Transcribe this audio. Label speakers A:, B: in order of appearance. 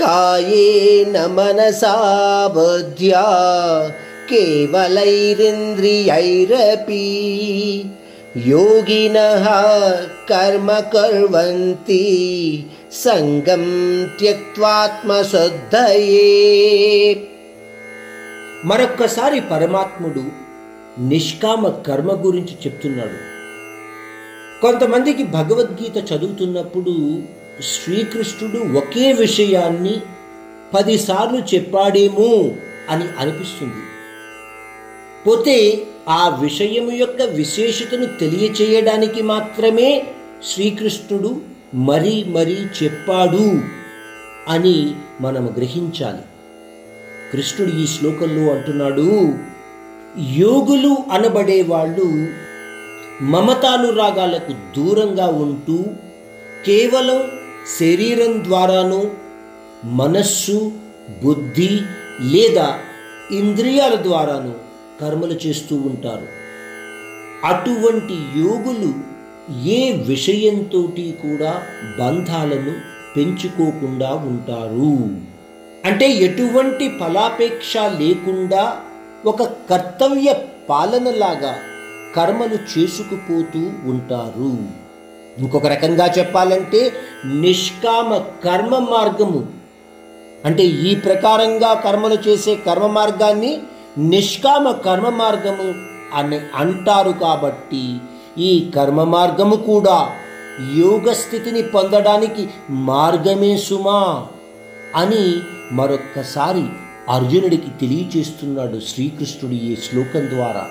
A: కాయేన మనసా బుద్ధ్యా కేవలైరింద్రియైరపి. యోగిన కర్మ కర్వంతి సంగం త్యక్త్వాత్మశుద్ధయే
B: మరొక్కసారి పరమాత్ముడు నిష్కామ కర్మ గురించి చెప్తున్నాడు. కొంతమందికి భగవద్గీత చదువుతున్నప్పుడు శ్రీకృష్ణుడు ఒకే విషయాన్ని పదిసార్లు చెప్పాడేమో అని అనిపిస్తుంది. పోతే ఆ విషయం యొక్క విశేషతను తెలియచేయడానికి మాత్రమే శ్రీకృష్ణుడు మరీ మరీ చెప్పాడు అని మనం గ్రహించాలి. కృష్ణుడు ఈ శ్లోకంలో అంటున్నాడు యోగులు అనబడే వాళ్ళు మమతానురాగాలకు దూరంగా ఉంటూ కేవలం శరీరం ద్వారాను మనస్సు బుద్ధి లేదా ఇంద్రియాల ద్వారాను కర్మలు చేస్తూ ఉంటారు. అటువంటి యోగులు ఏ విషయంతో కూడా బంధాలను పెంచుకోకుండా ఉంటారు. అంటే ఎటువంటి ఫలాపేక్ష లేకుండా ఒక కర్తవ్య పాలనలాగా కర్మలు చేసుకుపోతూ ఉంటారు. ఇంకొక రకంగా చెప్పాలంటే నిష్కామ కర్మ మార్గము. అంటే ఈ ప్రకారంగా కర్మలు చేసే కర్మ మార్గాన్ని నిష్కామ కర్మ మార్గము అని అంటారు కాబట్టి ఈ కర్మ మార్గము కూడా యోగ స్థితిని పొందడానికి మార్గమే సుమా అని మరొక్కసారి అర్జునుడికి తెలియచేస్తున్నాడు శ్రీకృష్ణుడు ఈ శ్లోకం ద్వారా.